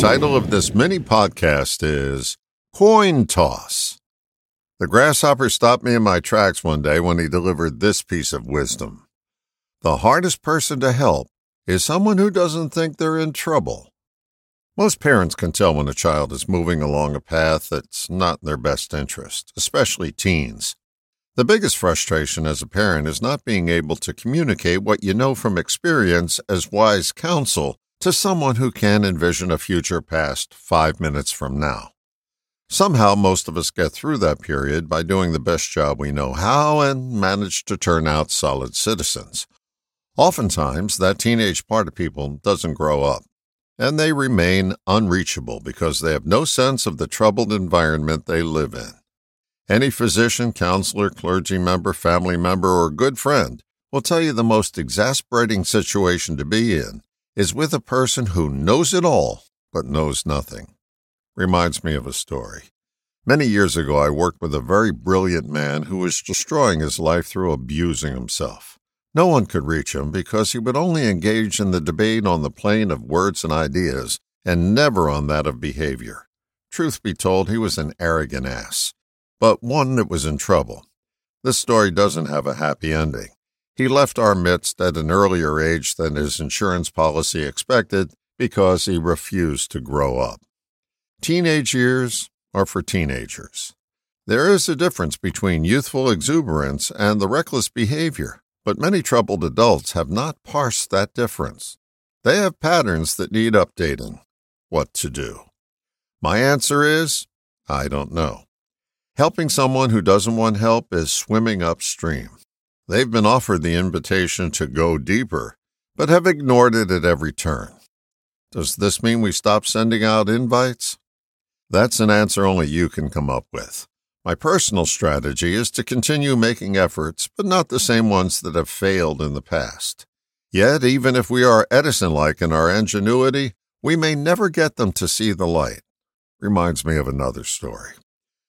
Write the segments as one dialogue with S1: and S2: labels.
S1: title of this mini podcast is Coin Toss. The grasshopper stopped me in my tracks one day when he delivered this piece of wisdom. The hardest person to help is someone who doesn't think they're in trouble. Most parents can tell when a child is moving along a path that's not in their best interest, especially teens. The biggest frustration as a parent is not being able to communicate what you know from experience as wise counsel to someone who can envision a future past five minutes from now. Somehow, most of us get through that period by doing the best job we know how and manage to turn out solid citizens. Oftentimes, that teenage part of people doesn't grow up, and they remain unreachable because they have no sense of the troubled environment they live in. Any physician, counselor, clergy member, family member, or good friend will tell you the most exasperating situation to be in is with a person who knows it all but knows nothing. Reminds me of a story. Many years ago, I worked with a very brilliant man who was destroying his life through abusing himself. No one could reach him because he would only engage in the debate on the plane of words and ideas and never on that of behavior. Truth be told, he was an arrogant ass, but one that was in trouble. This story doesn't have a happy ending. He left our midst at an earlier age than his insurance policy expected because he refused to grow up. Teenage years are for teenagers. There is a difference between youthful exuberance and the reckless behavior, but many troubled adults have not parsed that difference. They have patterns that need updating. What to do? My answer is I don't know. Helping someone who doesn't want help is swimming upstream. They've been offered the invitation to go deeper, but have ignored it at every turn. Does this mean we stop sending out invites? That's an answer only you can come up with. My personal strategy is to continue making efforts, but not the same ones that have failed in the past. Yet, even if we are Edison like in our ingenuity, we may never get them to see the light. Reminds me of another story.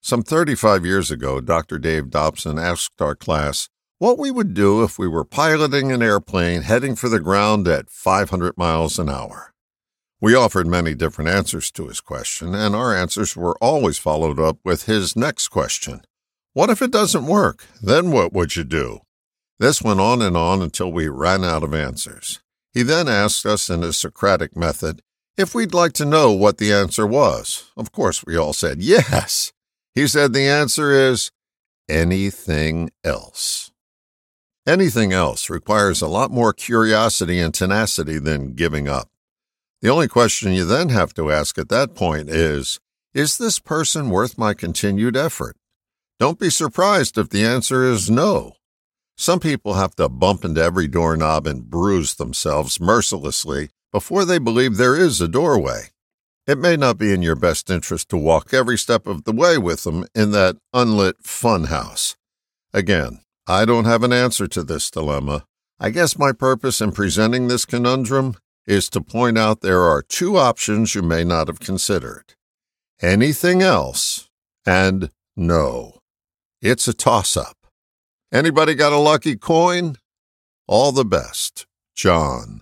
S1: Some 35 years ago, Dr. Dave Dobson asked our class what we would do if we were piloting an airplane heading for the ground at 500 miles an hour. We offered many different answers to his question, and our answers were always followed up with his next question What if it doesn't work? Then what would you do? This went on and on until we ran out of answers. He then asked us in his Socratic method if we'd like to know what the answer was. Of course, we all said yes. He said the answer is anything else. Anything else requires a lot more curiosity and tenacity than giving up. The only question you then have to ask at that point is Is this person worth my continued effort? Don't be surprised if the answer is no. Some people have to bump into every doorknob and bruise themselves mercilessly before they believe there is a doorway. It may not be in your best interest to walk every step of the way with them in that unlit funhouse. Again, I don't have an answer to this dilemma. I guess my purpose in presenting this conundrum is to point out there are two options you may not have considered anything else and no. It's a toss up. Anybody got a lucky coin? All the best, John.